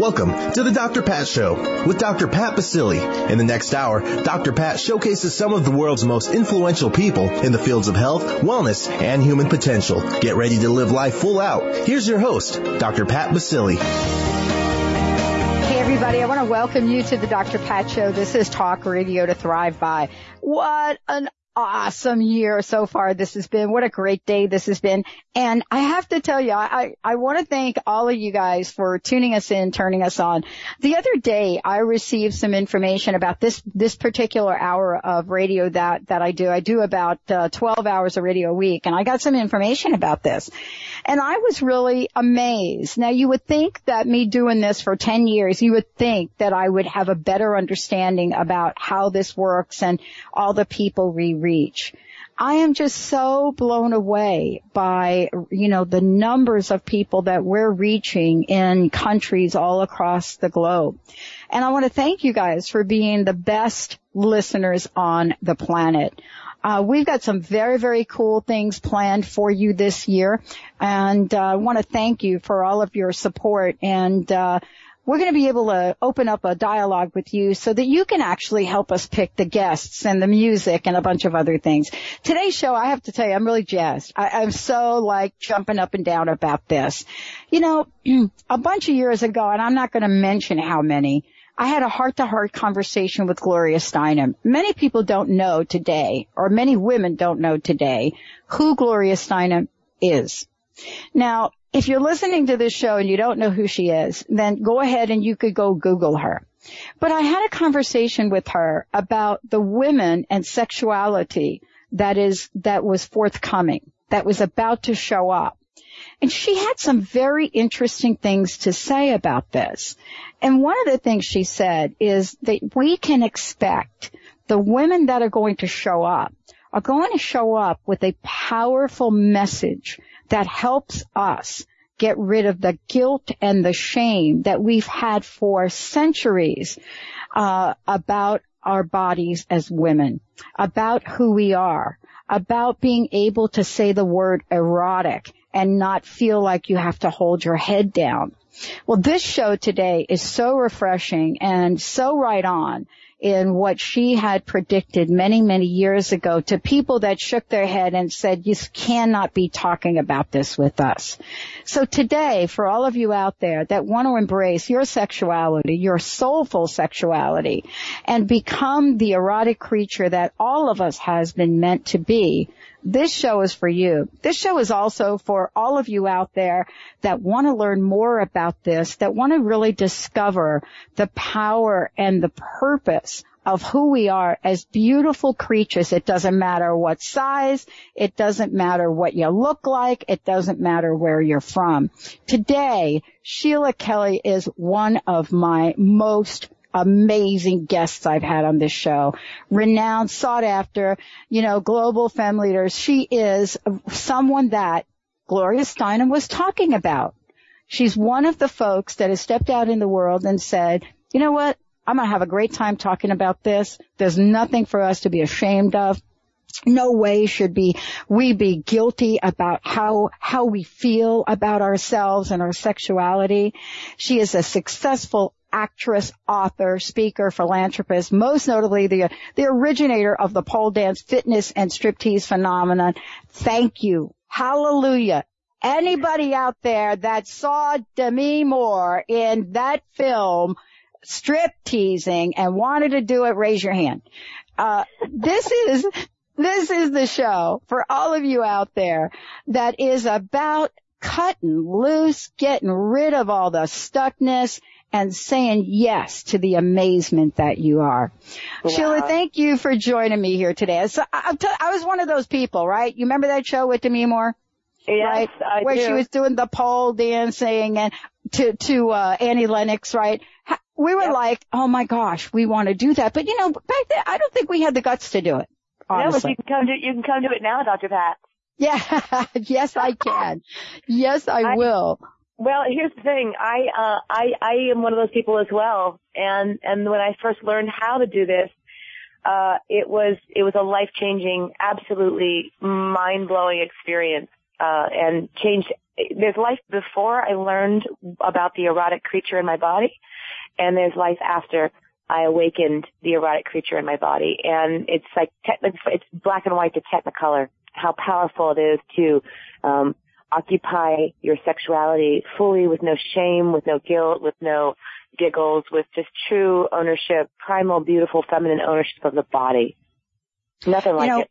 Welcome to the Dr. Pat Show with Dr. Pat Baccili. In the next hour, Dr. Pat showcases some of the world's most influential people in the fields of health, wellness, and human potential. Get ready to live life full out. Here's your host, Dr. Pat Baccili Hey everybody, I want to welcome you to the Dr. Pat Show. This is Talk Radio to Thrive By. What an awesome year so far this has been. What a great day this has been. And I have to tell you, I, I want to thank all of you guys for tuning us in, turning us on. The other day I received some information about this, this particular hour of radio that, that I do. I do about uh, 12 hours of radio a week and I got some information about this. And I was really amazed. Now you would think that me doing this for 10 years, you would think that I would have a better understanding about how this works and all the people we reach. I am just so blown away by, you know, the numbers of people that we're reaching in countries all across the globe. And I want to thank you guys for being the best listeners on the planet. Uh, we've got some very, very cool things planned for you this year. And uh, I want to thank you for all of your support and, uh, we're going to be able to open up a dialogue with you so that you can actually help us pick the guests and the music and a bunch of other things. Today's show, I have to tell you, I'm really jazzed. I, am so like jumping up and down about this. You know, a bunch of years ago, and I'm not going to mention how many, I had a heart-to-heart conversation with Gloria Steinem. Many people don't know today, or many women don't know today, who Gloria Steinem is. Now, if you're listening to this show and you don't know who she is, then go ahead and you could go Google her. But I had a conversation with her about the women and sexuality that is, that was forthcoming, that was about to show up. And she had some very interesting things to say about this. And one of the things she said is that we can expect the women that are going to show up are going to show up with a powerful message that helps us get rid of the guilt and the shame that we've had for centuries uh, about our bodies as women, about who we are, about being able to say the word erotic and not feel like you have to hold your head down. Well, this show today is so refreshing and so right on in what she had predicted many, many years ago to people that shook their head and said, you cannot be talking about this with us. So today, for all of you out there that want to embrace your sexuality, your soulful sexuality, and become the erotic creature that all of us has been meant to be, this show is for you. This show is also for all of you out there that want to learn more about this, that want to really discover the power and the purpose of who we are as beautiful creatures. It doesn't matter what size. It doesn't matter what you look like. It doesn't matter where you're from. Today, Sheila Kelley is one of my most amazing guests I've had on this show. Renowned, sought after, you know, global femme leaders. She is someone that Gloria Steinem was talking about. She's one of the folks that has stepped out in the world and said, you know what? I'm going to have a great time talking about this. There's nothing for us to be ashamed of. No way should be we be guilty about how how we feel about ourselves and our sexuality. She is a successful actress, author, speaker, philanthropist, most notably the, the originator of the pole dance fitness and striptease phenomenon. Thank you. Hallelujah. Anybody out there that saw Demi Moore in that film, strip teasing and wanted to do it, raise your hand. Uh, this is, this is the show for all of you out there that is about cutting loose, getting rid of all the stuckness and saying yes to the amazement that you are. Wow. Sheila, thank you for joining me here today. So I, I was one of those people, right? You remember that show with Demi Moore? Yes, right? I Where do. she was doing the pole dancing and to, to, uh, Annie Lennox, right? We were yep. like, oh my gosh, we want to do that. But you know, back then, I don't think we had the guts to do it. Honestly. No, but you can come to, you can come to it now, Dr. Pat. Yeah, yes, I can. Yes, I, I will. Well, here's the thing. I, uh, I, I am one of those people as well. And, and when I first learned how to do this, uh, it was, it was a life changing, absolutely mind blowing experience, uh, and changed, there's life before I learned about the erotic creature in my body, and there's life after I awakened the erotic creature in my body. And it's like, it's black and white to technicolor how powerful it is to um, occupy your sexuality fully with no shame, with no guilt, with no giggles, with just true ownership, primal, beautiful, feminine ownership of the body. Nothing like you know, it.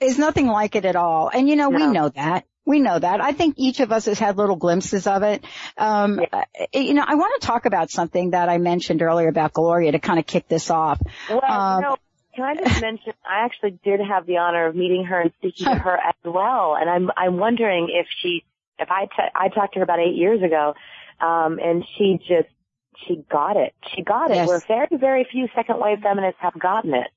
There's nothing like it at all. And you know, no. we know that. We know that. I think each of us has had little glimpses of it. Um, yeah. you know, I want to talk about something that I mentioned earlier about Gloria to kind of kick this off. Well, um, you know, can I just mention, I actually did have the honor of meeting her and speaking to her as well, and I'm I'm wondering if she, if I t- I talked to her about eight years ago, um, and she just she got it. She got it. Yes. Where very very few second wave feminists have gotten it.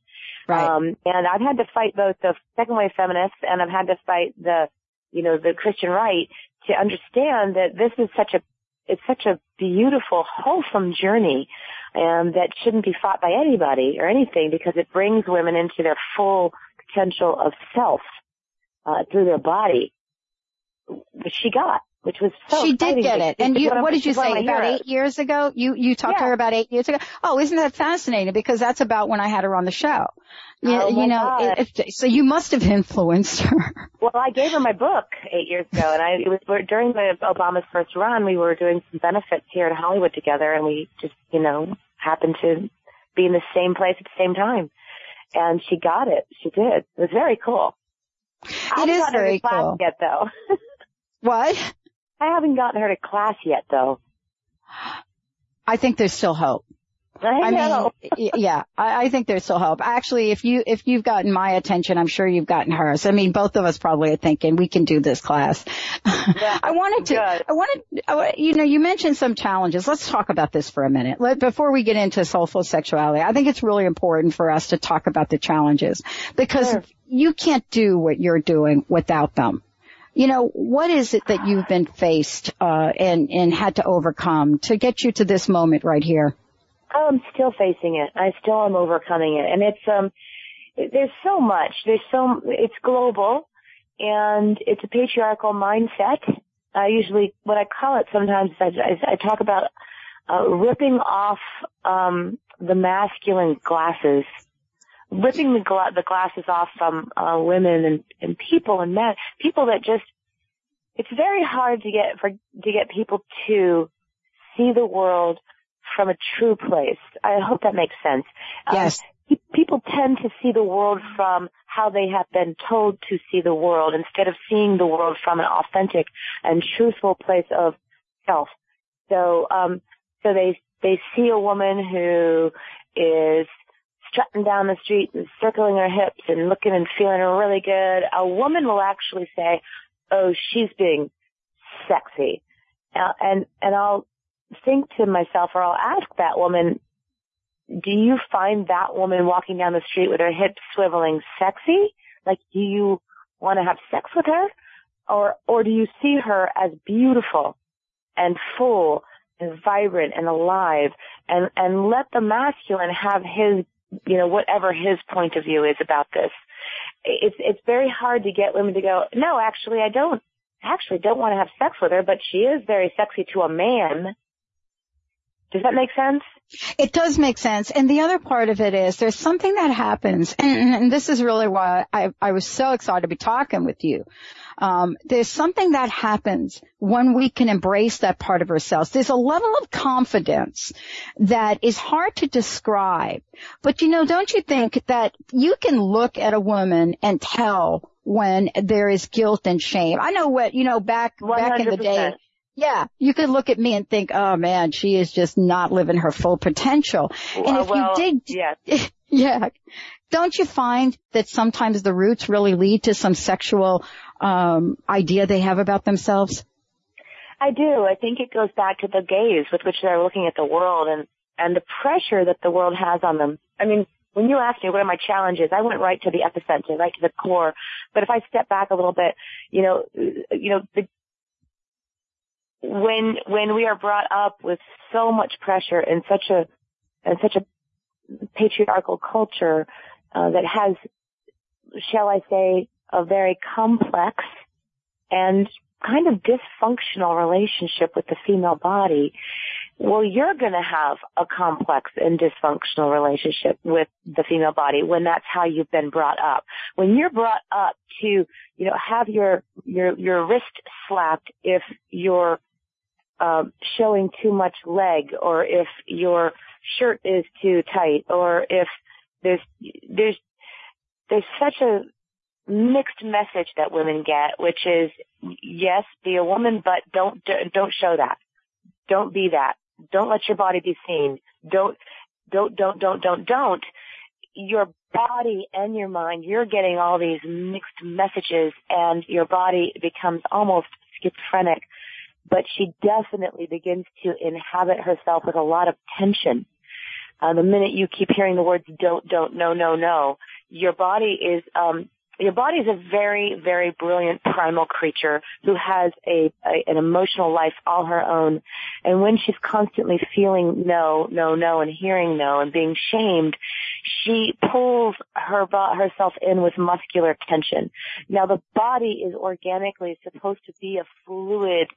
Right. Um, and I've had to fight both the second wave feminists and I've had to fight the, you know, the Christian right to understand that this is such a it's such a beautiful, wholesome journey, and that shouldn't be fought by anybody or anything because it brings women into their full potential of self uh, through their body. Which she got, which was so She did get it. And you, what did you say, about eight years ago? You, you talked yeah. to her about eight years ago? Oh, isn't that fascinating? Because that's about when I had her on the show. You, oh you know, if, so you must have influenced her. Well, I gave her my book eight years ago, and I it was during the Obama's first run. We were doing some benefits here in Hollywood together, and we just, you know, happened to be in the same place at the same time. And she got it. She did. It was very cool. i It is very cool. Yet though. what? I haven't gotten her to class yet though. I think there's still hope. I, I mean, yeah, I, I, think there's still hope. Actually, if you, if you've gotten my attention, I'm sure you've gotten hers. I mean, both of us probably are thinking we can do this class. Yeah, I wanted to, good. I wanted, you know, you mentioned some challenges. Let's talk about this for a minute. Let, before we get into soulful sexuality, I think it's really important for us to talk about the challenges because sure. you can't do what you're doing without them you know, what is it that you've been faced uh, and and had to overcome to get you to this moment right here? I'm still facing it. I still am overcoming it, and it's um, there's so much. There's so it's global, and it's a patriarchal mindset. I usually, what I call it sometimes, I, I, I talk about uh, ripping off um, the masculine glasses, ripping the, gla- the glasses off from uh, women and, and people and men, people that just. It's very hard to get for to get people to see the world from a true place. I hope that makes sense. Um, yes. Um, people tend to see the world from how they have been told to see the world instead of seeing the world from an authentic and truthful place of self. So, um, so they, they see a woman who is strutting down the street and circling her hips and looking and feeling really good. A woman will actually say, oh, she's being sexy. Uh, and, and I'll think to myself or I'll ask that woman, do you find that woman walking down the street with her hips swiveling sexy? Like, do you want to have sex with her? Or, or do you see her as beautiful and full and vibrant and alive and, and let the masculine have his, you know, whatever his point of view is about this. It's, it's very hard to get women to go, no, actually I don't, actually don't want to have sex with her, but she is very sexy to a man does that make sense? It does make sense. And the other part of it is there's something that happens, and, and this is really why I, I, was so excited to be talking with you. Um, there's something that happens when we can embrace that part of ourselves. There's a level of confidence that is hard to describe. But you know, don't you think that you can look at a woman and tell when there is guilt and shame? I know what, you know, back, 100%. back in the day, yeah, you could look at me and think, oh man, she is just not living her full potential. Well, and if well, you dig, yes. yeah, don't you find that sometimes the roots really lead to some sexual um, idea they have about themselves? I do. I think it goes back to the gaze with which they're looking at the world and and the pressure that the world has on them. I mean, when you asked me what are my challenges, I went right to the epicenter, right to the core. But if I step back a little bit, you know, you know, the, when when we are brought up with so much pressure and such a and such a patriarchal culture uh, that has, shall I say, a very complex and kind of dysfunctional relationship with the female body, well, you're going to have a complex and dysfunctional relationship with the female body when that's how you've been brought up. When you're brought up to, you know, have your your your wrist slapped if you're um, showing too much leg, or if your shirt is too tight, or if there's there's there's such a mixed message that women get, which is yes, be a woman, but don't don't show that. Don't be that. Don't let your body be seen. Don't don't don't don't don't don't. Your body and your mind, you're getting all these mixed messages, and your body becomes almost schizophrenic. But she definitely begins to inhabit herself with a lot of tension. Uh, the minute you keep hearing the words "don't, don't, no, no, no," your body is um, your body is a very, very brilliant primal creature who has a, a, an emotional life all her own. And when she's constantly feeling no, no, no, and hearing no, and being shamed, she pulls her herself in with muscular tension. Now the body is organically supposed to be a fluid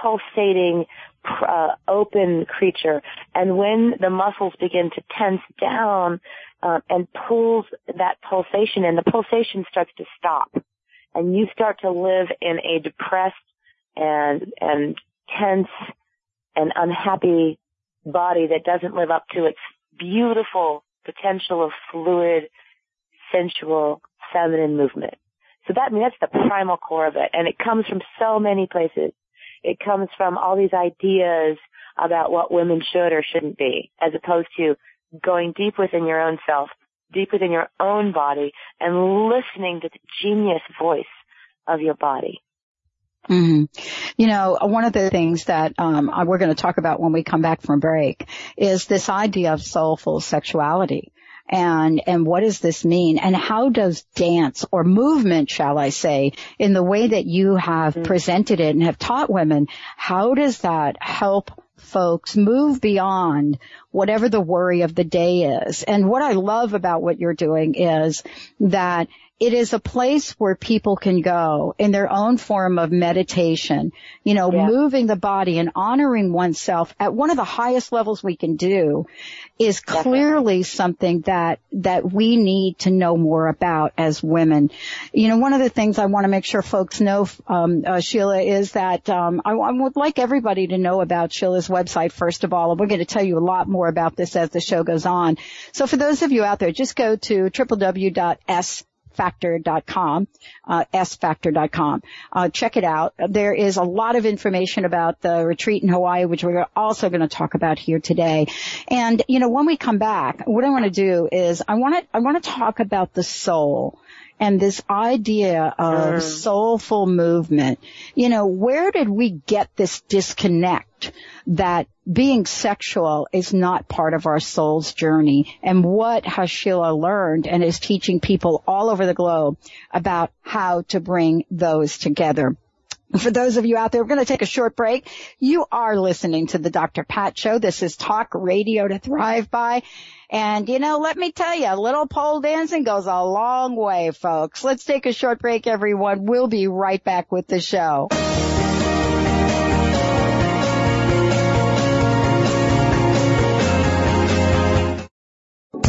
pulsating, uh, open creature. And when the muscles begin to tense down uh, and pulls that pulsation and the pulsation starts to stop, and you start to live in a depressed and and tense and unhappy body that doesn't live up to its beautiful potential of fluid, sensual, feminine movement. So that, I that's the primal core of it. And it comes from so many places. It comes from all these ideas about what women should or shouldn't be, as opposed to going deep within your own self, deep within your own body, and listening to the genius voice of your body. Mm-hmm. You know, one of the things that um, we're going to talk about when we come back from break is this idea of soulful sexuality and and what does this mean and how does dance or movement shall i say in the way that you have mm-hmm. presented it and have taught women how does that help folks move beyond whatever the worry of the day is and what i love about what you're doing is that it is a place where people can go in their own form of meditation, you know, yeah. moving the body and honoring oneself at one of the highest levels we can do is clearly something that, that we need to know more about as women. You know, one of the things I want to make sure folks know, um, uh, Sheila, is that, um, I, I would like everybody to know about Sheila's website first of all, and we're going to tell you a lot more about this as the show goes on. So for those of you out there, just go to www.s factor.com, uh, sfactor.com. Uh, check it out. There is a lot of information about the retreat in Hawaii, which we're also going to talk about here today. And, you know, when we come back, what I want to do is I want to, I want to talk about the soul and this idea of soulful movement. You know, where did we get this disconnect that being sexual is not part of our soul's journey? And what has Sheila learned and is teaching people all over the globe about how to bring those together? For those of you out there, we're going to take a short break. You are listening to the Dr. Pat Show. This is Talk Radio to Thrive By. And you know, let me tell you, a little pole dancing goes a long way, folks. Let's take a short break, everyone. We'll be right back with the show.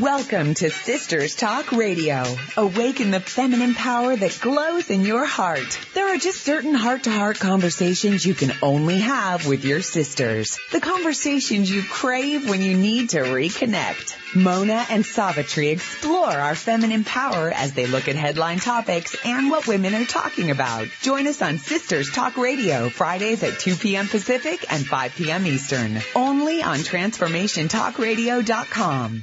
Welcome to Sisters Talk Radio. Awaken the feminine power that glows in your heart. There are just certain heart-to-heart conversations you can only have with your sisters. The conversations you crave when you need to reconnect. Mona and Savitri explore our feminine power as they look at headline topics and what women are talking about. Join us on Sisters Talk Radio Fridays at 2 p.m. Pacific and 5 p.m. Eastern. Only on TransformationTalkRadio.com.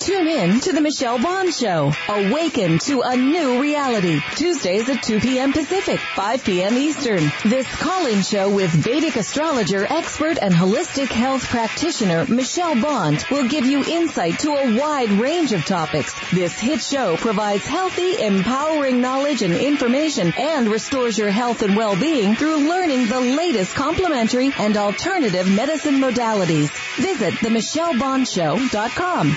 Tune in to the Michelle Bond Show. Awaken to a new reality. Tuesdays at 2 p.m. Pacific, 5 p.m. Eastern. This call-in show with Vedic astrologer, expert, and holistic health practitioner Michelle Bond will give you insight to a wide range of topics. This hit show provides healthy, empowering knowledge and information and restores your health and well-being through learning the latest complementary and alternative medicine modalities. Visit themichellebondshow.com.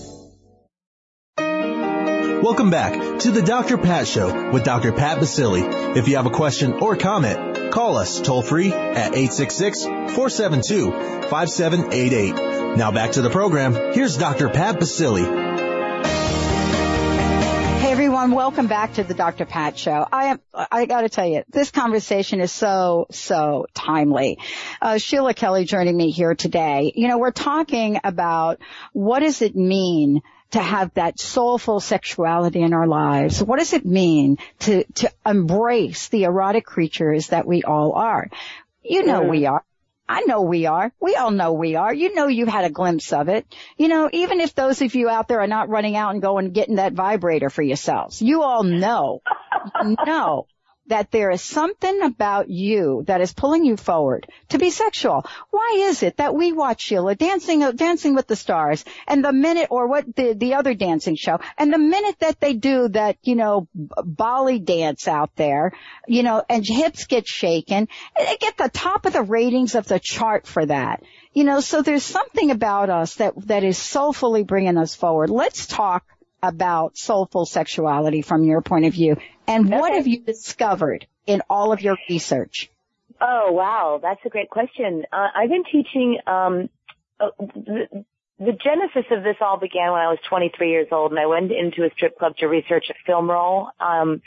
Welcome back to the Dr. Pat Show with Dr. Pat Baccili. If you have a question or comment, call us toll free at 866-472-5788. Now back to the program. Here's Dr. Pat Baccili. Hey everyone, welcome back to the Dr. Pat Show. I am, I gotta tell you, this conversation is so, so timely. Uh, Sheila Kelley joining me here today. You know, we're talking about what does it mean to have that soulful sexuality in our lives? What does it mean to, to embrace the erotic creatures that we all are? You know mm. we are. I know we are. We all know we are. You know you've had a glimpse of it. You know, even if those of you out there are not running out and going and getting that vibrator for yourselves, you all know, know that there is something about you that is pulling you forward to be sexual. Why is it that we watch Sheila dancing, dancing with the stars and the minute or what the, the other dancing show and the minute that they do that, you know, belly dance out there, you know, and hips get shaken, they get the top of the ratings of the chart for that. You know, so there's something about us that, that is soulfully bringing us forward. Let's talk about soulful sexuality from your point of view. And what have you discovered in all of your research? Oh, wow. That's a great question. Uh, I've been teaching, um, uh, the, the genesis of this all began when I was 23 years old and I went into a strip club to research a film role. Um,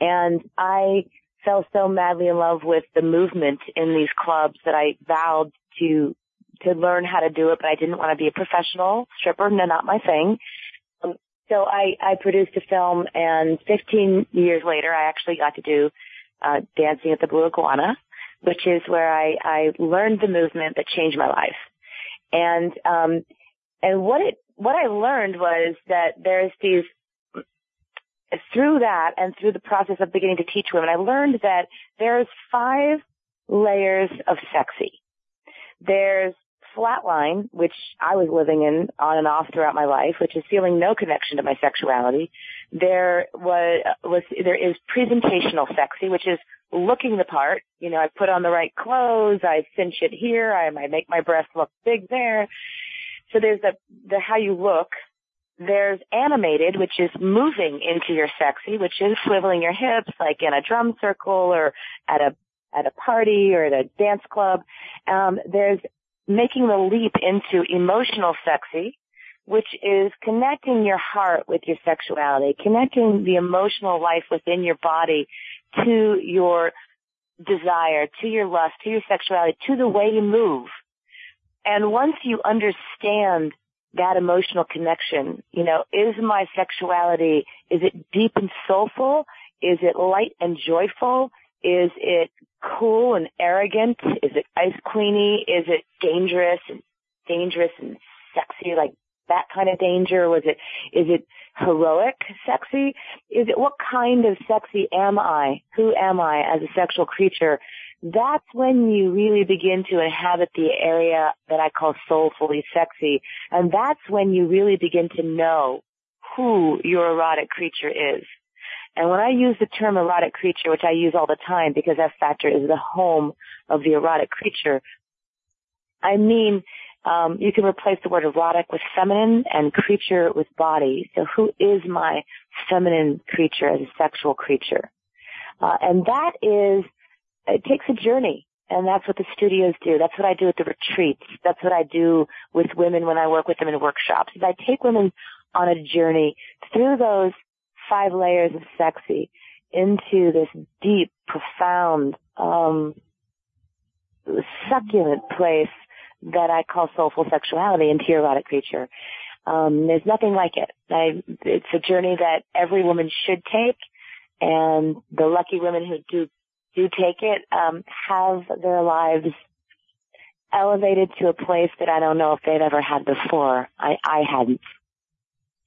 and I fell so madly in love with the movement in these clubs that I vowed to to learn how to do it, but I didn't want to be a professional stripper. No, not my thing. So I, I produced a film and 15 years later I actually got to do, uh, Dancing at the Blue Iguana, which is where I, I learned the movement that changed my life. And, um, and what it, what I learned was that there's these, through that and through the process of beginning to teach women, I learned that there's five layers of sexy. There's flatline, which I was living in on and off throughout my life, which is feeling no connection to my sexuality. There was, was, there is presentational sexy, which is looking the part. You know, I put on the right clothes, I cinch it here, I, I make my breast look big there. So there's the, the how you look, there's animated, which is moving into your sexy, which is swiveling your hips like in a drum circle or at a at a party or at a dance club. Um, there's making the leap into emotional sexy, which is connecting your heart with your sexuality, connecting the emotional life within your body to your desire, to your lust, to your sexuality, to the way you move. And once you understand that emotional connection, you know, is my sexuality, is it deep and soulful? Is it light and joyful? Is it cool and arrogant? Is it ice queeny? Is it dangerous and dangerous and sexy like that kind of danger? Was it, is it heroic sexy? Is it what kind of sexy am I? Who am I as a sexual creature? That's when you really begin to inhabit the area that I call soulfully sexy. And that's when you really begin to know who your erotic creature is. And when I use the term erotic creature, which I use all the time because S Factor is the home of the erotic creature, I mean um, you can replace the word erotic with feminine and creature with body. So who is my feminine creature as a sexual creature? Uh, and that is, it takes a journey. And that's what the studios do. That's what I do at the retreats. That's what I do with women when I work with them in workshops. Is I take women on a journey through those five layers of sexy into this deep, profound, um, succulent place that I call soulful sexuality into your erotic creature. Um, there's nothing like it. I, it's a journey that every woman should take, and the lucky women who do do take it um, have their lives elevated to a place that I don't know if they've ever had before. I, I hadn't.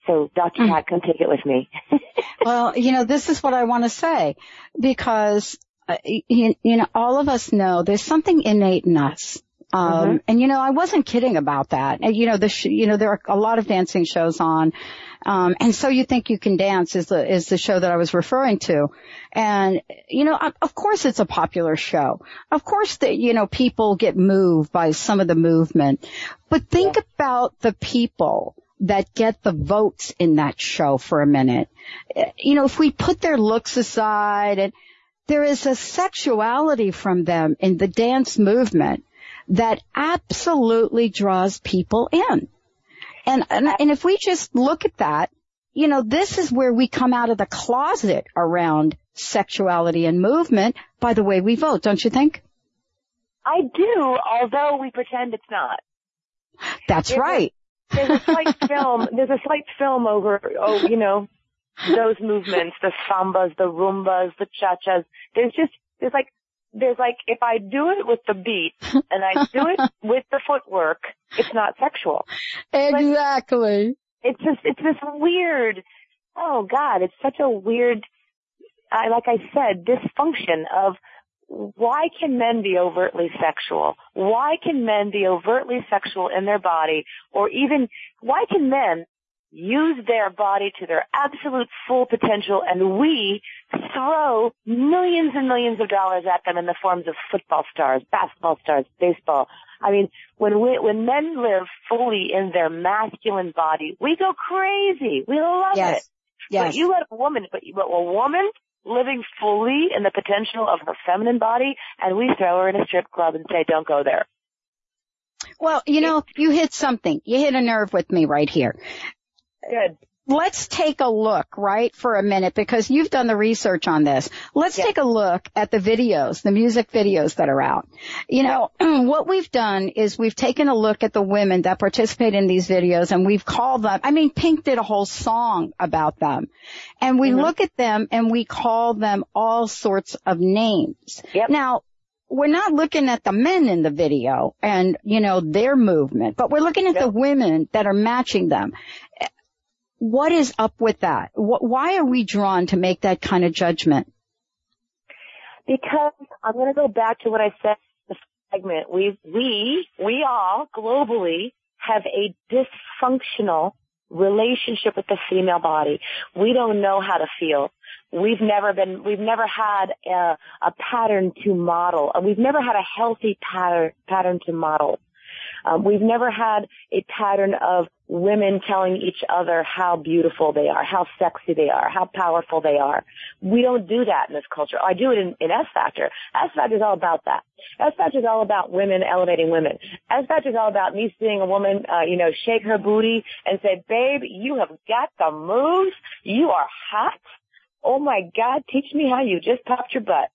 So Dr. Mm. Pat, come take it with me. well, you know, this is what I want to say because, uh, you, you know, all of us know there's something innate in us um, mm-hmm. and you know, I wasn't kidding about that. And you know, the, sh- you know, there are a lot of dancing shows on. Um, and so you think you can dance is the, is the show that I was referring to. And, you know, of course it's a popular show. Of course that, you know, people get moved by some of the movement, but think yeah. about the people that get the votes in that show for a minute. You know, if we put their looks aside and there is a sexuality from them in the dance movement that absolutely draws people in. And, and, and if we just look at that, you know, this is where we come out of the closet around sexuality and movement by the way we vote, don't you think? I do, although we pretend it's not. That's right. There's a slight film, there's a slight film over, oh, you know, those movements, the sambas, the rumbas, the cha-chas. There's just, there's like there's like if I do it with the beat and I do it with the footwork, it's not sexual. Exactly. It's just it's this weird. Oh God, it's such a weird. I like I said, dysfunction of why can men be overtly sexual? Why can men be overtly sexual in their body? Or even, why can men use their body to their absolute full potential and we throw millions and millions of dollars at them in the forms of football stars, basketball stars, baseball. I mean, when we, when men live fully in their masculine body, we go crazy. We love yes. it. Yes. But you let a woman, but, but a woman living fully in the potential of her feminine body and we throw her in a strip club and say, don't go there. Well, you know, you hit something. You hit a nerve with me right here. Good. Let's take a look, right, for a minute, because you've done the research on this. Let's yes. take a look at the videos, the music videos that are out. You know, what we've done is we've taken a look at the women that participate in these videos and we've called them, I mean, Pink did a whole song about them. And we mm-hmm. look at them and we call them all sorts of names. Yep. Now, we're not looking at the men in the video and, you know, their movement, but we're looking at yep. the women that are matching them. What is up with that? Why are we drawn to make that kind of judgment? Because I'm going to go back to what I said in the segment. We, we, we all globally have a dysfunctional relationship with the female body. We don't know how to feel. We've never been, we've never had a, a pattern to model. We've never had a healthy pattern, pattern to model. Um, we've never had a pattern of women telling each other how beautiful they are, how sexy they are, how powerful they are. We don't do that in this culture. I do it in, in S Factor. S Factor is all about that. S Factor is all about women elevating women. S Factor is all about me seeing a woman, uh, you know, shake her booty and say, babe, you have got the moves. You are hot. Oh my God, teach me how you just popped your butt.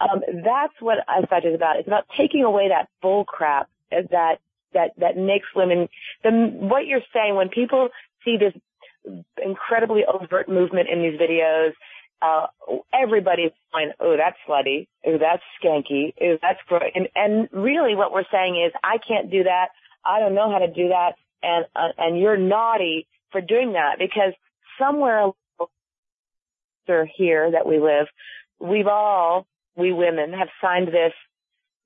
Um, that's what S Factor is about. It's about taking away that bull crap that that that makes women the what you're saying when people see this incredibly overt movement in these videos uh everybody's going oh that's slutty. Oh that's skanky. Oh that's gross and and really what we're saying is i can't do that. I don't know how to do that. And uh, and you're naughty for doing that because somewhere here that we live we've all we women have signed this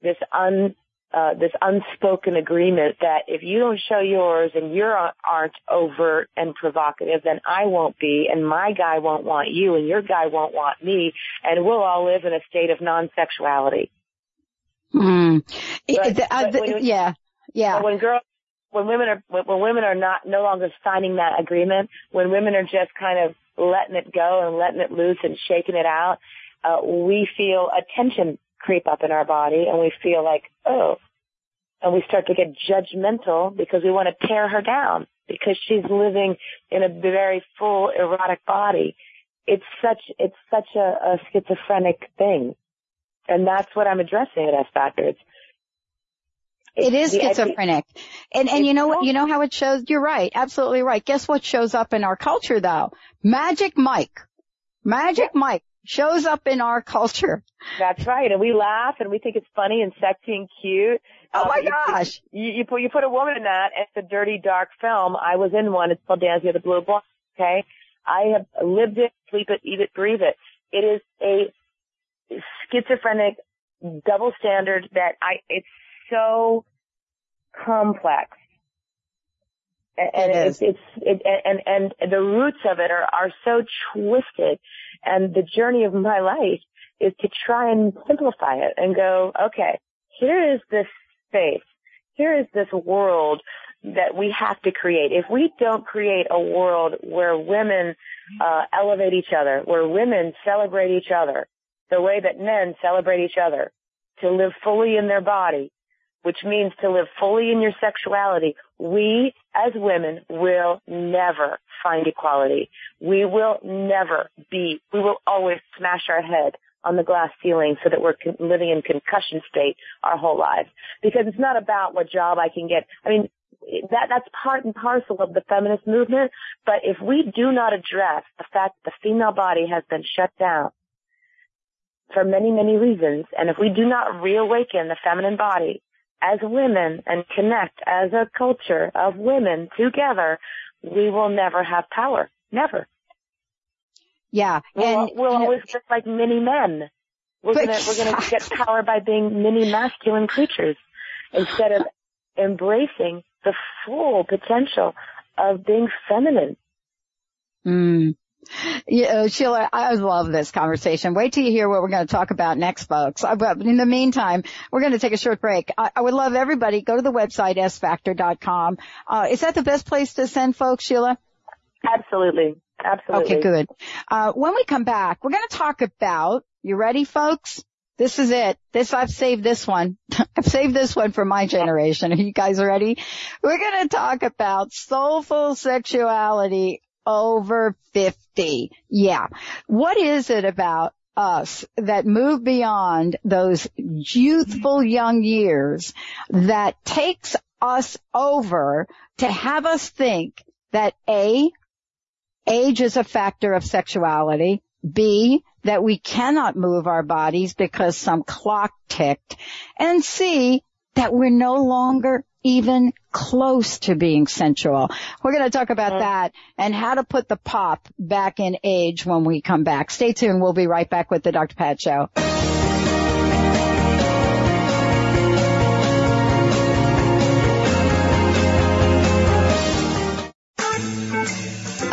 this un uh, this unspoken agreement that if you don't show yours and you aren't overt and provocative, then I won't be, and my guy won't want you, and your guy won't want me, and we'll all live in a state of non-sexuality. Hmm. But, uh, but yeah, yeah. When girls, when women are when women are not no longer signing that agreement, when women are just kind of letting it go and letting it loose and shaking it out, uh, we feel a tension creep up in our body and we feel like, oh, and we start to get judgmental because we want to tear her down because she's living in a very full erotic body. It's such, it's such a, a schizophrenic thing. And that's what I'm addressing at S Factor. It's, it is schizophrenic. And, and you know what, you know how it shows? You're right. Absolutely right. Guess what shows up in our culture though? Magic Mike. Magic. Mike shows up in our culture. That's right. And we laugh and we think it's funny and sexy and cute. Oh um, my gosh. You, you, put, you put a woman in that. It's a dirty, dark film. I was in one. It's called Dancing with the Blue Boy. Okay. I have lived it, sleep it, eat it, breathe it. It is a schizophrenic double standard that I, it's so complex and it it's, it's it, and and the roots of it are are so twisted and the journey of my life is to try and simplify it and go okay here is this space. Here is this world that we have to create. If we don't create a world where women uh elevate each other where women celebrate each other the way that men celebrate each other to live fully in their body which means to live fully in your sexuality, we as women will never find equality. We will never be, we will always smash our head on the glass ceiling so that we're con- living in concussion state our whole lives. Because it's not about what job I can get. I mean, that, that's part and parcel of the feminist movement. But if we do not address the fact that the female body has been shut down for many, many reasons, and if we do not reawaken the feminine body, as women and connect as a culture of women together, we will never have power. Never. Yeah. We'll, and, we'll always know, just like mini men. We're gonna, we're gonna get power by being mini masculine creatures instead of embracing the full potential of being feminine. Mm. Yeah, Sheila, I love this conversation. Wait till you hear what we're going to talk about next, folks. Uh, but in the meantime, we're going to take a short break. I, I would love everybody go to the website sfactor.com. Uh, is that the best place to send folks, Sheila? Absolutely. Absolutely. Okay, good. Uh, when we come back, we're going to talk about, you ready folks? This is it. This, I've saved this one. I've saved this one for my generation. Are you guys ready? We're going to talk about soulful sexuality over 50. Yeah. What is it about us that move beyond those youthful young years that takes us over to have us think that A, age is a factor of sexuality, B, that we cannot move our bodies because some clock ticked, and C, that we're no longer even close to being sensual. We're going to talk about mm. that and how to put the pop back in age when we come back. Stay tuned. We'll be right back with the Dr. Pat Show.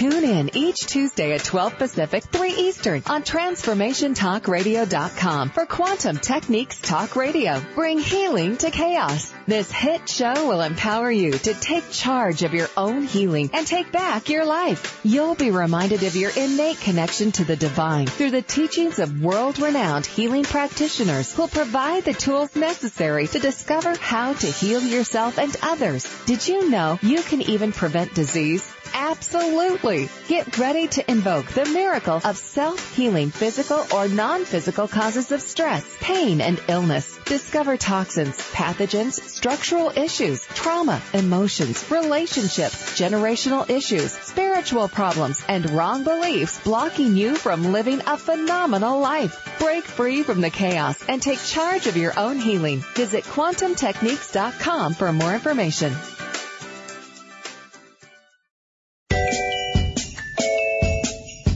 Tune in each Tuesday at 12 Pacific, 3 Eastern on TransformationTalkRadio.com for Quantum Techniques Talk Radio. Bring healing to chaos. This hit show will empower you to take charge of your own healing and take back your life. You'll be reminded of your innate connection to the divine through the teachings of world-renowned healing practitioners who'll provide the tools necessary to discover how to heal yourself and others. Did you know you can even prevent disease? Absolutely. Get ready to invoke the miracle of self-healing physical or non-physical causes of stress, pain, and illness. Discover toxins, pathogens, structural issues, trauma, emotions, relationships, generational issues, spiritual problems, and wrong beliefs blocking you from living a phenomenal life. Break free from the chaos and take charge of your own healing. Visit quantumtechniques.com for more information.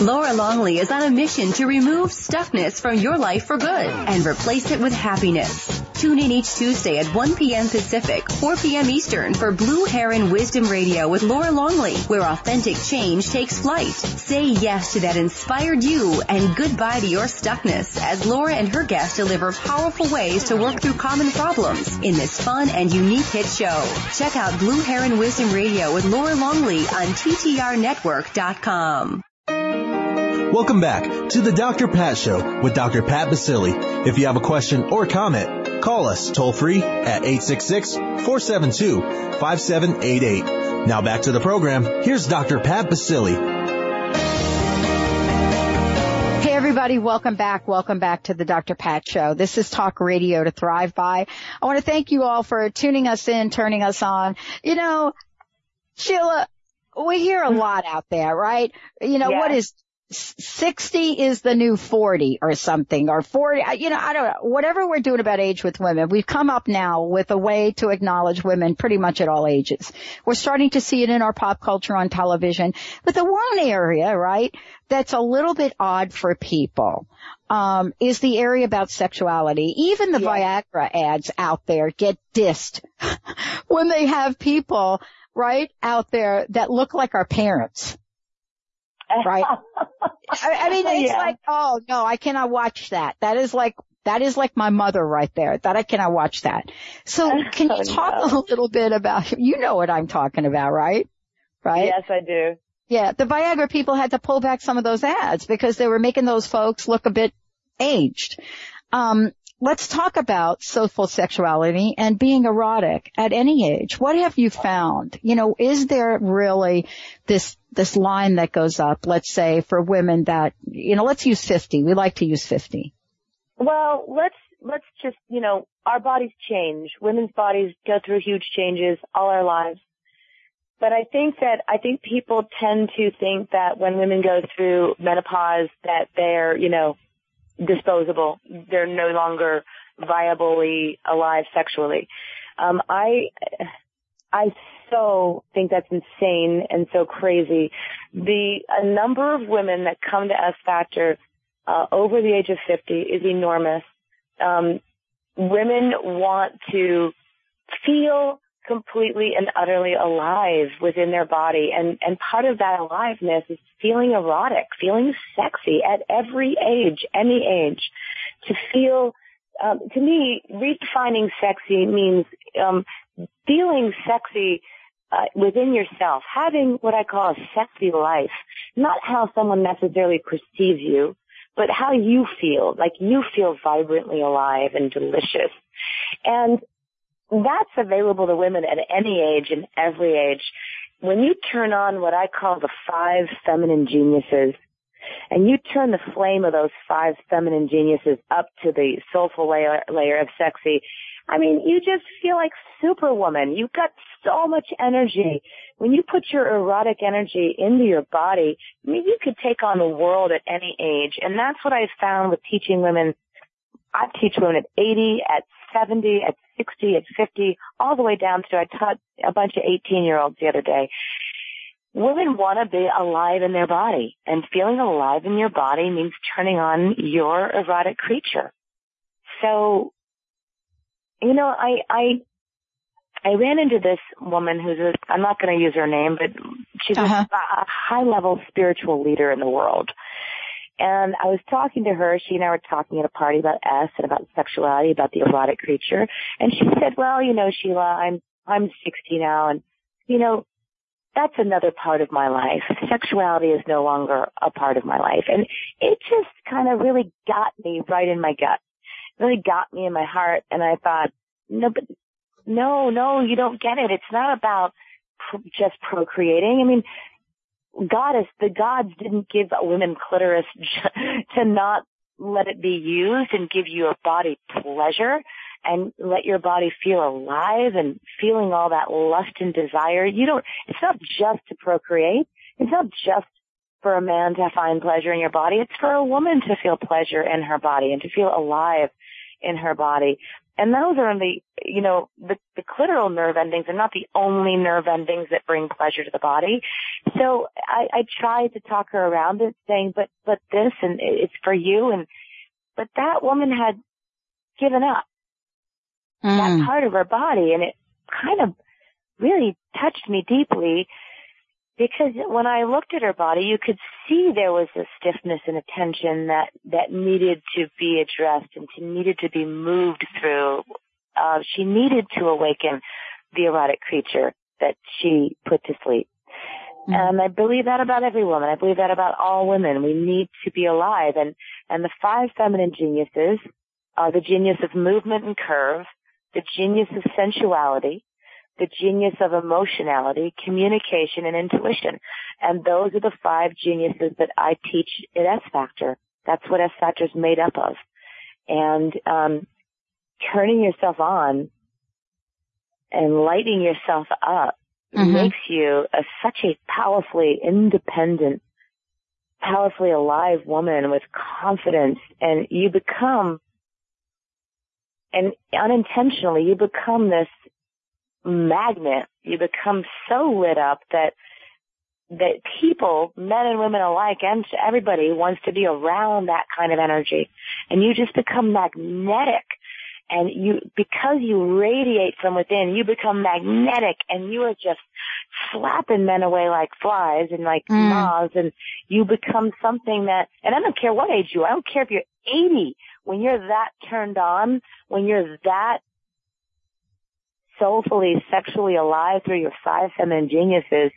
Laura Longley is on a mission to remove stuckness from your life for good and replace it with happiness. Tune in each Tuesday at 1 p.m. Pacific, 4 p.m. Eastern for Blue Heron Wisdom Radio with Laura Longley, where authentic change takes flight. Say yes to that inspired you and goodbye to your stuckness as Laura and her guests deliver powerful ways to work through common problems in this fun and unique hit show. Check out Blue Heron Wisdom Radio with Laura Longley on TTRnetwork.com. Welcome back to the Dr. Pat Show with Dr. Pat Baccili. If you have a question or comment, call us toll free at 866-472-5788. Now back to the program. Here's Dr. Pat Baccili. Hey everybody, welcome back. Welcome back to the Dr. Pat Show. This is Talk Radio to Thrive By. I want to thank you all for tuning us in, turning us on. You know, Sheila, we hear a lot out there, right? You know, Yeah. what is 60 is the new 40 or something or 40, you know, I don't know, whatever we're doing about age with women, we've come up now with a way to acknowledge women pretty much at all ages. We're starting to see it in our pop culture on television, but the one area, right, that's a little bit odd for people, um, is the area about sexuality. Even the Viagra ads out there get dissed when they have people, right, out there that look like our parents. Right? I, I mean, it's Yeah. like, oh no, I cannot watch that. That is like, that is like my mother right there. That I cannot watch that. So can you Oh, talk no. a little bit about, you know what I'm talking about, right? Right? Yes, I do. Yeah, the Viagra people had to pull back some of those ads because they were making those folks look a bit aged. Um, let's talk about soulful sexuality and being erotic at any age. What have you found? You know, is there really this, this line that goes up, let's say for women that, you know, let's use 50. We like to use 50. Well, let's let's just you know our bodies change. Women's bodies go through huge changes all our lives. But I think that I think people tend to think that when women go through menopause that they're you know disposable. They're no longer viably alive sexually. Um, I I so think that's insane and so crazy. The a number of women that come to S Factor uh, over the age of 50 is enormous. Um, women want to feel completely and utterly alive within their body. And, and part of that aliveness is feeling erotic, feeling sexy at every age, any age. To feel, um, to me, redefining sexy means um, feeling sexy uh, within yourself, having what I call a sexy life, not how someone necessarily perceives you, but how you feel, like you feel vibrantly alive and delicious. And that's available to women at any age and every age. When you turn on what I call the five feminine geniuses, and you turn the flame of those five feminine geniuses up to the soulful layer, layer of sexy, I mean, you just feel like superwoman. You've got so much energy. When you put your erotic energy into your body, I mean, you could take on the world at any age. And that's what I've found with teaching women. I teach women at 80, at 70, at 60, at 50, all the way down to I taught a bunch of 18 year olds the other day. Women want to be alive in their body and feeling alive in your body means turning on your erotic creature. So you know, I, I, I ran into this woman who's a, I'm not going to use her name, but she's uh-huh. a, a high level spiritual leader in the world. And I was talking to her, she and I were talking at a party about S and about sexuality, about the erotic creature. And she said, well, you know, Sheila, I'm, I'm 60 now and, you know, that's another part of my life. Sexuality is no longer a part of my life. And it just kind of really got me right in my gut really got me in my heart. And I thought, no, but no, no, you don't get it. It's not about pro- just procreating. I mean, God is, the gods didn't give women clitoris to not let it be used and give you a body pleasure and let your body feel alive and feeling all that lust and desire. You don't, it's not just to procreate. It's not just for a man to find pleasure in your body. It's for a woman to feel pleasure in her body and to feel alive in her body. And those are the, you know, the, the clitoral nerve endings are not the only nerve endings that bring pleasure to the body. So I, I tried to talk her around it saying, but, but this and it's for you. And, but that woman had given up mm. that part of her body and it kind of really touched me deeply because when I looked at her body, you could see there was a stiffness and a tension that that needed to be addressed and to, needed to be moved through. Uh, she needed to awaken the erotic creature that she put to sleep. Mm-hmm. And I believe that about every woman. I believe that about all women. We need to be alive. And, and the five feminine geniuses are the genius of movement and curve, the genius of sensuality, the genius of emotionality, communication, and intuition. And those are the five geniuses that I teach at S Factor. That's what S Factor is made up of. And um, turning yourself on and lighting yourself up mm-hmm. makes you a, such a powerfully independent, powerfully alive woman with confidence, and you become and unintentionally you become this magnet. You become so lit up that that people, men and women alike, and everybody wants to be around that kind of energy. And you just become magnetic. And you, because you radiate from within, you become magnetic and you are just slapping men away like flies and like mm. moths and you become something that, and I don't care what age you are, I don't care if you're 80, when you're that turned on, when you're that soulfully, sexually alive through your five feminine geniuses,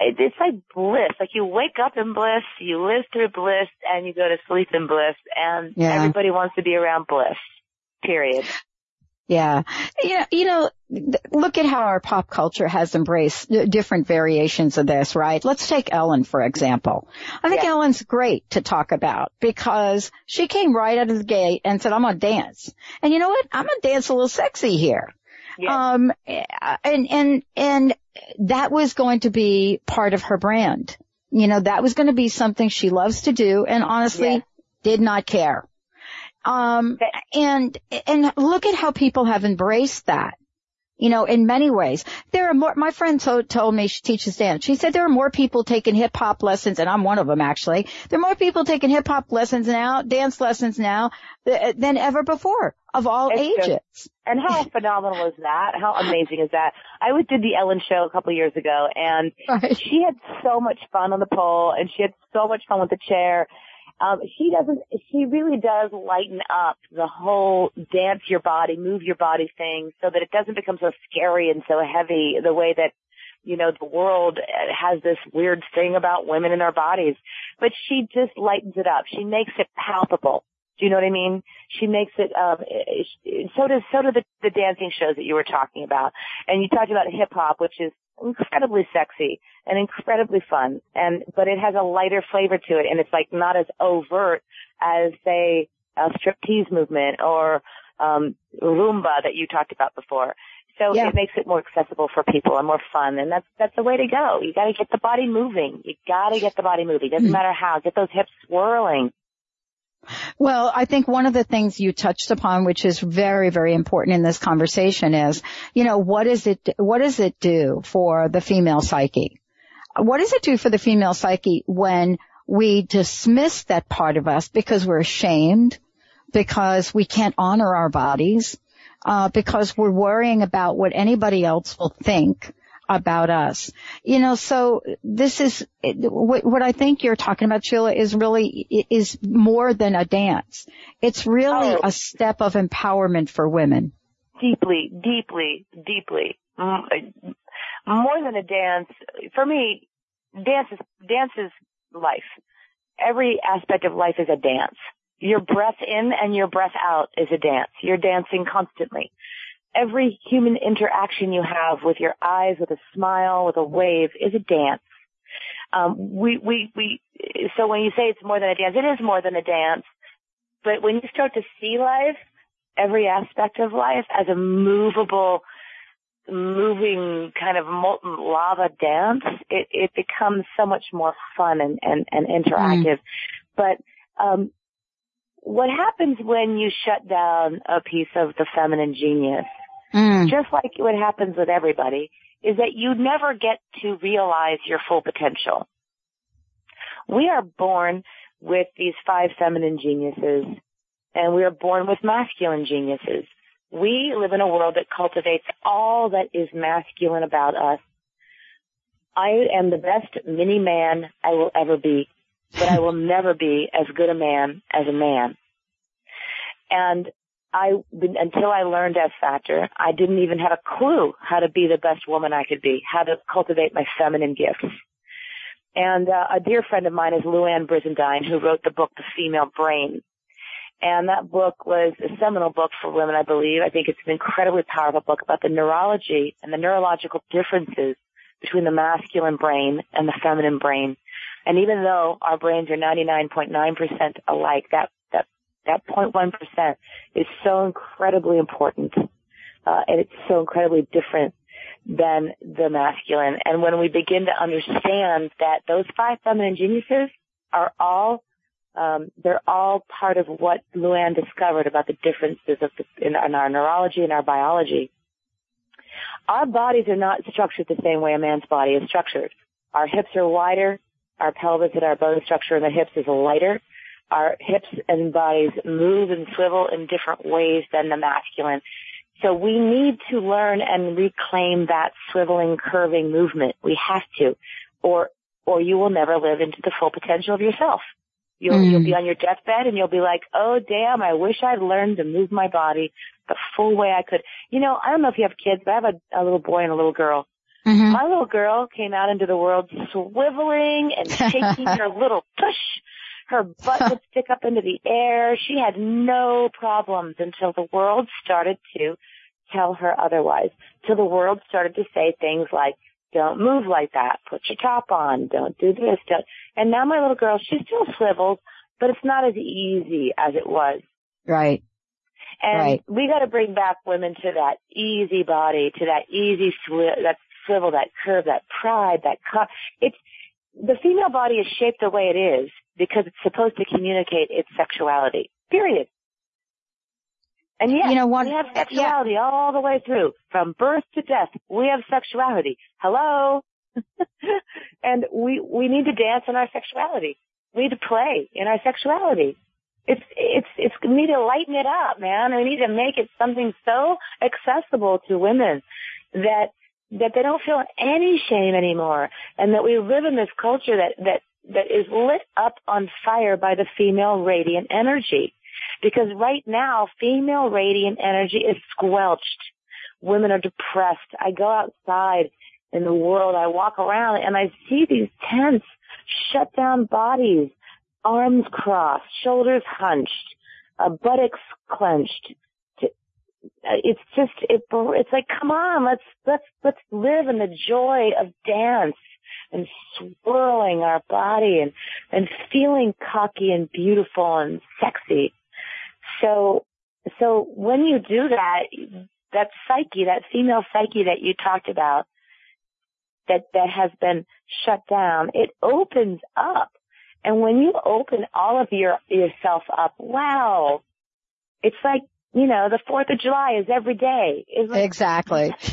it's like bliss. Like you wake up in bliss, you live through bliss, and you go to sleep in bliss, and yeah. everybody wants to be around bliss. Period. Yeah. You know, you know, look at how our pop culture has embraced different variations of this, right? Let's take Ellen, for example. I think yeah. Ellen's great to talk about because she came right out of the gate and said, I'm going to dance. And you know what? I'm going to dance a little sexy here. Yeah. Um, and, and, and that was going to be part of her brand. You know, that was going to be something she loves to do and honestly yeah. did not care. Um, and, and look at how people have embraced that. you know, in many ways. There are more, my friend told, told me she teaches dance. She said there are more people taking hip hop lessons, and I'm one of them actually. There are more people taking hip hop lessons now, dance lessons now, than ever before of all It's ages. just- and how phenomenal is that? How amazing is that? I was did the Ellen show a couple years ago and she had so much fun on the pole and she had so much fun with the chair. Um, she doesn't, she really does lighten up the whole dance your body, move your body thing so that it doesn't become so scary and so heavy the way that you know, the world has this weird thing about women and their bodies, but she just lightens it up. She makes it palpable. Do you know what I mean? She makes it, um, so does, so do the, the dancing shows that you were talking about. And you talked about hip hop, which is incredibly sexy and incredibly fun. And, but it has a lighter flavor to it and it's like not as overt as say a striptease movement or, um, rumba that you talked about before. So Yeah. it makes it more accessible for people and more fun. And that's, that's the way to go. You gotta get the body moving. You gotta get the body moving. Doesn't matter how. Get those hips swirling. Well, I think one of the things you touched upon, which is very, very important in this conversation is, you know, what is it, what does it do for the female psyche? What does it do for the female psyche when we dismiss that part of us because we're ashamed, because we can't honor our bodies, uh, because we're worrying about what anybody else will think about us. You know, so this is what, what I think you're talking about, Sheila, is really is more than a dance. It's really a step of empowerment for women. deeply, deeply, deeply, mm, more than a dance. For me, dance is dance is life. Every aspect of life is a dance. Your breath in and your breath out is a dance. You're dancing constantly. Every human interaction you have with your eyes, with a smile, with a wave is a dance. Um, we, we, we, so when you say it's more than a dance, it is more than a dance. But when you start to see life, every aspect of life as a movable, moving kind of molten lava dance, it, it becomes so much more fun and, and, and interactive. But, um, what happens when you shut down a piece of the feminine genius, Mm. just like what happens with everybody, is that you never get to realize your full potential. We are born with these five feminine geniuses and we are born with masculine geniuses. We live in a world that cultivates all that is masculine about us. I am the best mini man I will ever be, but I will never be as good a man as a man. And I, until I learned S Factor, I didn't even have a clue how to be the best woman I could be, how to cultivate my feminine gifts. And uh, a dear friend of mine is Louann Brizendine, who wrote the book The Female Brain. And that book was a seminal book for women, I believe. I think it's an incredibly powerful book about the neurology and the neurological differences between the masculine brain and the feminine brain. And even though our brains are 99.9% alike, that, that, that 0.1% is so incredibly important. Uh, and it's so incredibly different than the masculine. And when we begin to understand that those five feminine geniuses are all um, they're all part of what Louann discovered about the differences of the, in, in our neurology and our biology. Our bodies are not structured the same way a man's body is structured. Our hips are wider, our pelvis and our bone structure in the hips is lighter. Our hips and bodies move and swivel in different ways than the masculine. So we need to learn and reclaim that swiveling, curving movement. We have to, or or you will never live into the full potential of yourself. You'll, Mm. you'll be on your deathbed and you'll be like, oh damn, I wish I'd learned to move my body the full way I could. You know, I don't know if you have kids, but I have a, a little boy and a little girl. My little girl came out into the world swiveling and shaking her little tush. Her butt would stick up into the air. She had no problems until the world started to tell her otherwise. Till the world started to say things like, don't move like that. Put your top on. Don't do this. Don't. And now my little girl, she still swivels, but it's not as easy as it was. Right. And Right. we got to bring back women to that easy body, to that easy swi- that swivel, that curve, that pride, that cut. It's the female body is shaped the way it is because it's supposed to communicate its sexuality. Period. And yes, you know, one, we have sexuality yeah. all the way through. From birth to death, we have sexuality. Hello? and we, we need to dance in our sexuality. We need to play in our sexuality. It's, it's, it's, we need to lighten it up, man. We need to make it something so accessible to women that, that they don't feel any shame anymore and that we live in this culture that, that, that is lit up on fire by the female radiant energy. Because right now, female radiant energy is squelched. Women are depressed. I go outside in the world, I walk around and I see these tense, shut down bodies, arms crossed, shoulders hunched, uh, buttocks clenched. Uh, it's just, it, it's like, come on, let's, let's, let's live in the joy of dance and swirling our body and, and feeling cocky and beautiful and sexy. So, so when you do that, that psyche, that female psyche that you talked about, that, that has been shut down, it opens up. And when you open all of your, yourself up, wow, it's like, you know, the 4th of July is every day. Like, exactly.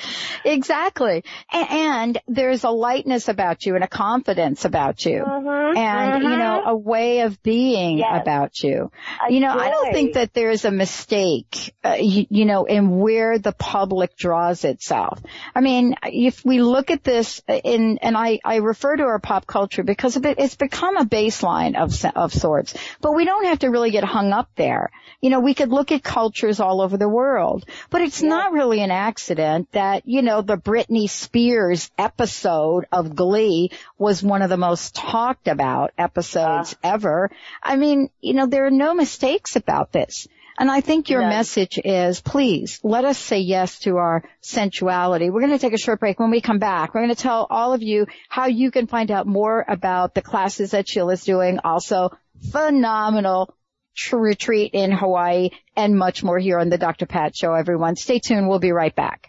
exactly. And there's a lightness about you and a confidence about you. Mm-hmm, and, mm-hmm. you know, a way of being yes. about you. A you know, joy. I don't think that there's a mistake, uh, you, you know, in where the public draws itself. I mean, if we look at this in, and I, I refer to our pop culture because it's become a baseline of, of sorts, but we don't have to really get hung up there. You know, we could look at cultures all over the world, but it's yes. not really an accident that, you know, the Britney Spears episode of Glee was one of the most talked about episodes uh. ever. I mean, you know, there are no mistakes about this. And I think your No. message is, please, let us say yes to our sensuality. We're going to take a short break. When we come back, we're going to tell all of you how you can find out more about the classes that Sheila's doing. Also, phenomenal tr- retreat in Hawaii and much more here on the Dr. Pat Show, everyone. Stay tuned. We'll be right back.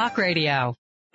Talk Radio.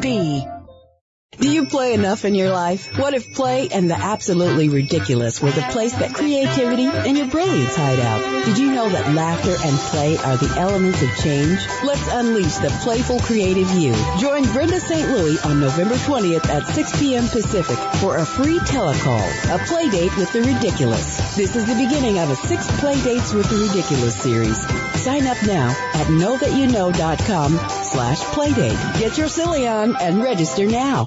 B. Do you play enough in your life? What if play and the absolutely ridiculous were the place that creativity and your brilliance hide out? Did you know that laughter and play are the elements of change? Let's unleash the playful creative you. Join Brenda St. Louis on November 20th at 6 p.m. Pacific for a free telecall, a play date with the ridiculous. This is the beginning of a six play dates with the ridiculous series. Sign up now at knowthatyouknow.com slash playdate. Get your silly on and register now.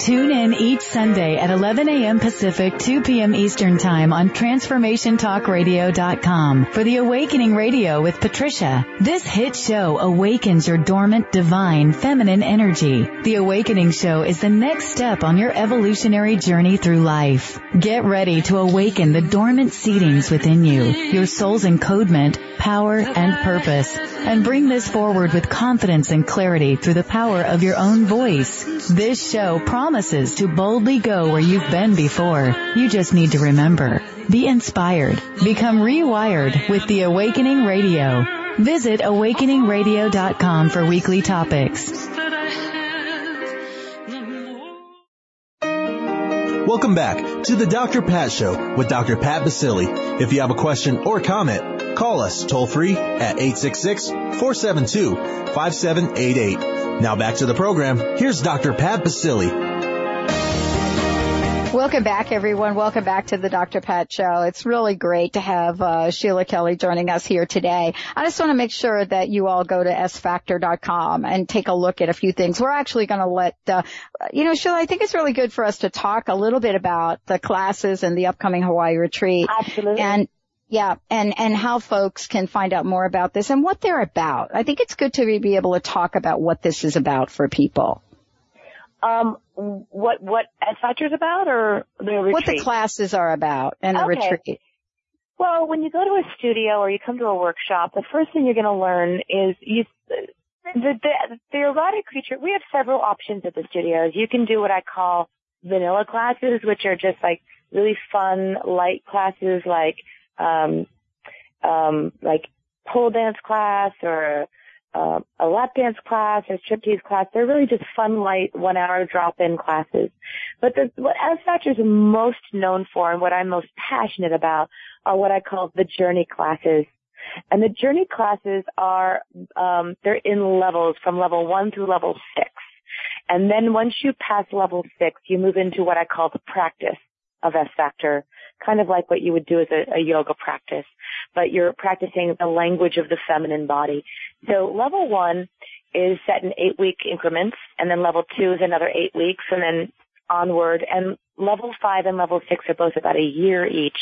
Tune in each Sunday at 11 a.m. Pacific, 2 p.m. Eastern Time on TransformationTalkRadio.com for the Awakening Radio with Patricia. This hit show awakens your dormant, divine, feminine energy. The Awakening Show is the next step on your evolutionary journey through life. Get ready to awaken the dormant seedings within you, your soul's encodement, power, and purpose, and bring this forward with confidence and clarity through the power of your own voice. This show promises promises to boldly go where you've been before. You just need to remember. Be inspired. Become rewired with the Awakening Radio. Visit awakeningradio.com for weekly topics. Welcome back to the Dr. Pat Show with Dr. Pat Baccili. If you have a question or comment, call us toll free at 866-472-5788. Now back to the program. Here's Dr. Pat Baccili. Welcome back, everyone. Welcome back to the Dr. Pat Show. It's really great to have uh, Sheila Kelley joining us here today. I just want to make sure that you all go to sfactor.com and take a look at a few things. We're actually going to let, uh, you know, Sheila, I think it's really good for us to talk a little bit about the classes and the upcoming Hawaii retreat. Absolutely. And yeah, and and how folks can find out more about this and what they're about. I think it's good to be able to talk about what this is about for people. Um, what what S Factor's about, or the retreat? What the classes are about and the Okay. retreat. Well, when you go to a studio or you come to a workshop, the first thing you're going to learn is you the, the the erotic creature. We have several options at the studios. You can do what I call vanilla classes, which are just like really fun, light classes, like um, um, like pole dance class or uh, a lap dance class or striptease class. They're really just fun, light, one hour drop in classes. But the, what S Factor is most known for and what I'm most passionate about are what I call the journey classes. And the journey classes are, um, they're in levels from level one through level six. And then once you pass level six, you move into what I call the practice of S Factor, kind of like what you would do as a, a yoga practice, but you're practicing the language of the feminine body. So level one is set in eight week increments, and then level two is another eight weeks, and then onward, and level five and level six are both about a year each.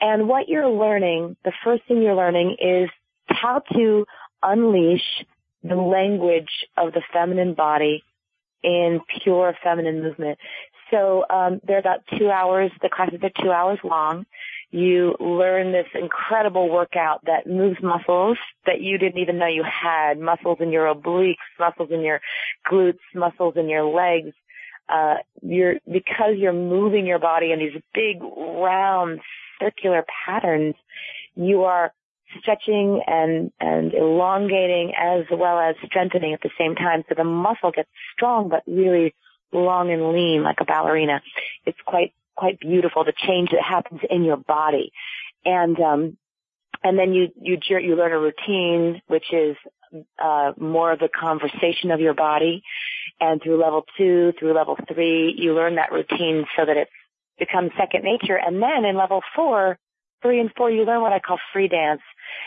And what you're learning, the first thing you're learning is how to unleash the language of the feminine body in pure feminine movement. So um, they're about two hours. The classes are two hours long. You learn this incredible workout that moves muscles that you didn't even know you had. Muscles in your obliques, muscles in your glutes, muscles in your legs. Uh, you're because you're moving your body in these big round circular patterns. You are stretching and and elongating as well as strengthening at the same time. So the muscle gets strong but really long and lean like a ballerina. It's quite quite beautiful the change that happens in your body. And um and then you you you learn a routine which is uh more of the conversation of your body and through level 2 through level 3 you learn that routine so that it becomes second nature and then in level 4 3 and 4 you learn what I call free dance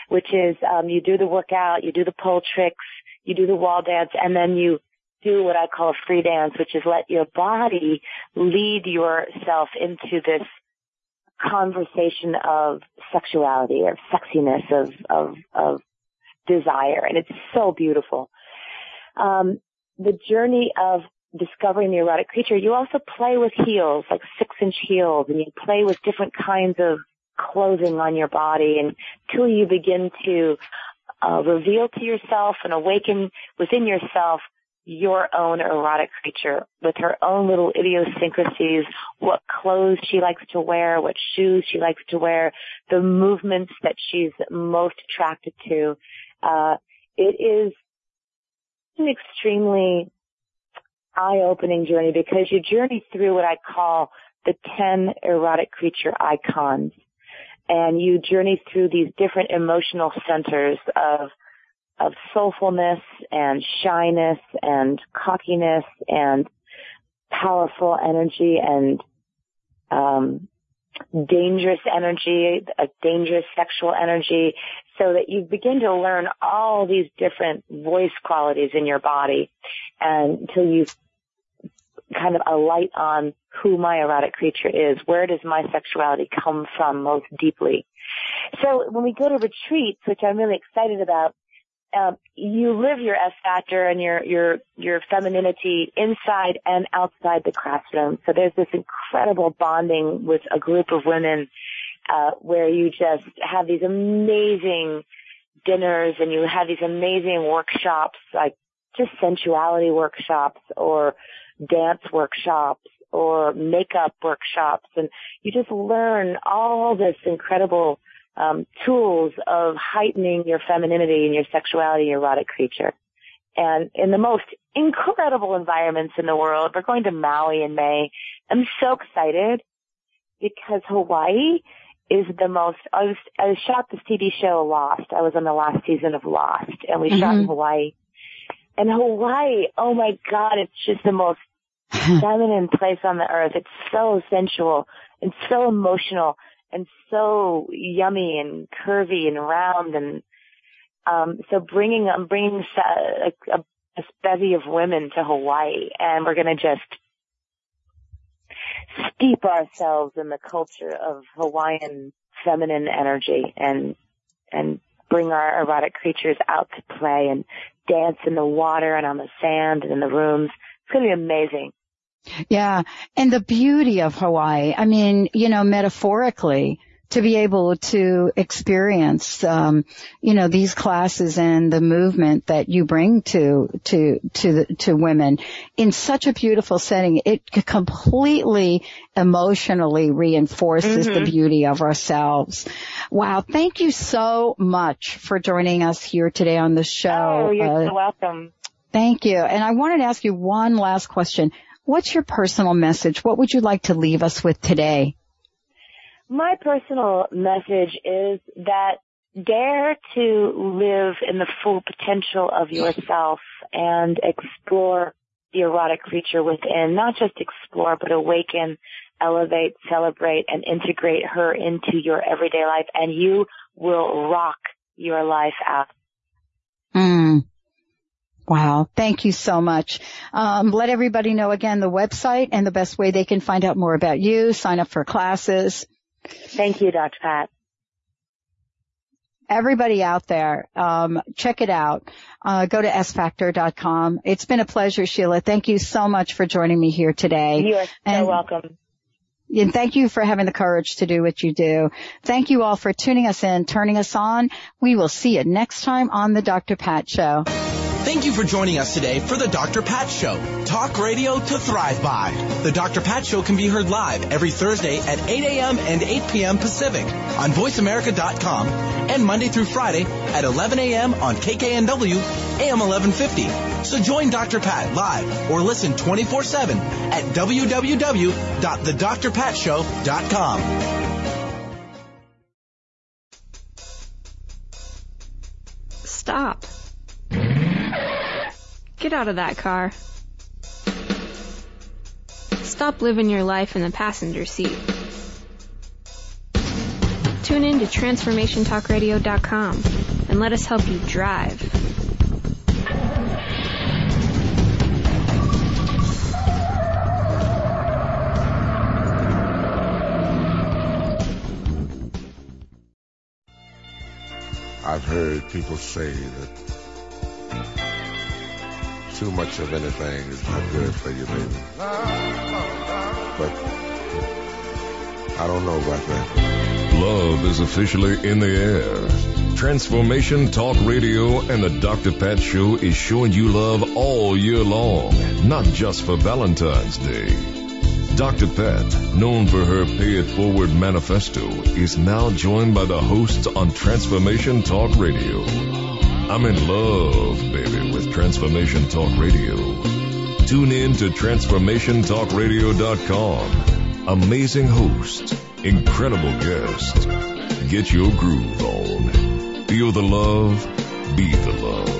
which is um you do the workout you do the pole tricks you do the wall dance and then you do what I call a free dance, which is let your body lead yourself into this conversation of sexuality, of sexiness, of, of, of desire. And it's so beautiful. Um, the journey of discovering the erotic creature, you also play with heels, like six inch heels, and you play with different kinds of clothing on your body and until you begin to uh, reveal to yourself and awaken within yourself your own erotic creature with her own little idiosyncrasies, what clothes she likes to wear, what shoes she likes to wear, the movements that she's most attracted to. Uh, it is an extremely eye-opening journey because you journey through what I call the 10 erotic creature icons. And you journey through these different emotional centers of of soulfulness and shyness and cockiness and powerful energy and um, dangerous energy, a dangerous sexual energy, so that you begin to learn all these different voice qualities in your body and until you kind of alight on who my erotic creature is. Where does my sexuality come from most deeply? So when we go to retreats, which I'm really excited about, um, you live your S factor and your your your femininity inside and outside the classroom. So there's this incredible bonding with a group of women uh, where you just have these amazing dinners and you have these amazing workshops, like just sensuality workshops or dance workshops or makeup workshops and you just learn all this incredible um, tools of heightening your femininity and your sexuality, your erotic creature. And in the most incredible environments in the world, we're going to Maui in May. I'm so excited because Hawaii is the most, I was, I shot this TV show Lost. I was on the last season of Lost and we mm-hmm. shot in Hawaii. And Hawaii, oh my God, it's just the most feminine place on the earth. It's so sensual and so emotional and so yummy and curvy and round and um so bringing I'm bringing a, a, a bevy of women to Hawaii and we're going to just steep ourselves in the culture of Hawaiian feminine energy and and bring our erotic creatures out to play and dance in the water and on the sand and in the rooms. It's going to be amazing. Yeah. And the beauty of Hawaii, I mean, you know, metaphorically, to be able to experience, um, you know, these classes and the movement that you bring to, to, to, the, to women in such a beautiful setting, it completely emotionally reinforces mm-hmm. the beauty of ourselves. Wow. Thank you so much for joining us here today on the show. Oh, you're uh, so welcome. Thank you. And I wanted to ask you one last question. What's your personal message? What would you like to leave us with today? My personal message is that dare to live in the full potential of yourself and explore the erotic creature within, not just explore, but awaken, elevate, celebrate, and integrate her into your everyday life and you will rock your life out. Mm. Wow. Thank you so much. Um, let everybody know again the website and the best way they can find out more about you, sign up for classes. Thank you, Dr. Pat. Everybody out there, um, check it out. Uh, go to sfactor.com. It's been a pleasure, Sheila. Thank you so much for joining me here today. You are so and, welcome. And thank you for having the courage to do what you do. Thank you all for tuning us in, turning us on. We will see you next time on the Dr. Pat Show. Thank you for joining us today for the Dr. Pat Show. Talk radio to thrive by. The Dr. Pat Show can be heard live every Thursday at 8 a.m. and 8 p.m. Pacific on VoiceAmerica.com and Monday through Friday at 11 a.m. on KKNW AM 1150. So join Dr. Pat live or listen 24-7 at www.thedrpatshow.com. Stop. Get out of that car. Stop living your life in the passenger seat. Tune in to TransformationTalkRadio.com and let us help you drive. I've heard people say that too much of anything is not good for you, baby. But I don't know about that. Love is officially in the air. Transformation Talk Radio and the Dr. Pat Show is showing you love all year long, not just for Valentine's Day. Dr. Pat, known for her Pay It Forward manifesto, is now joined by the hosts on Transformation Talk Radio. I'm in love, baby with Transformation Talk Radio. Tune in to TransformationTalkRadio.com. Amazing hosts, incredible guests. Get your groove on. Feel the love, be the love.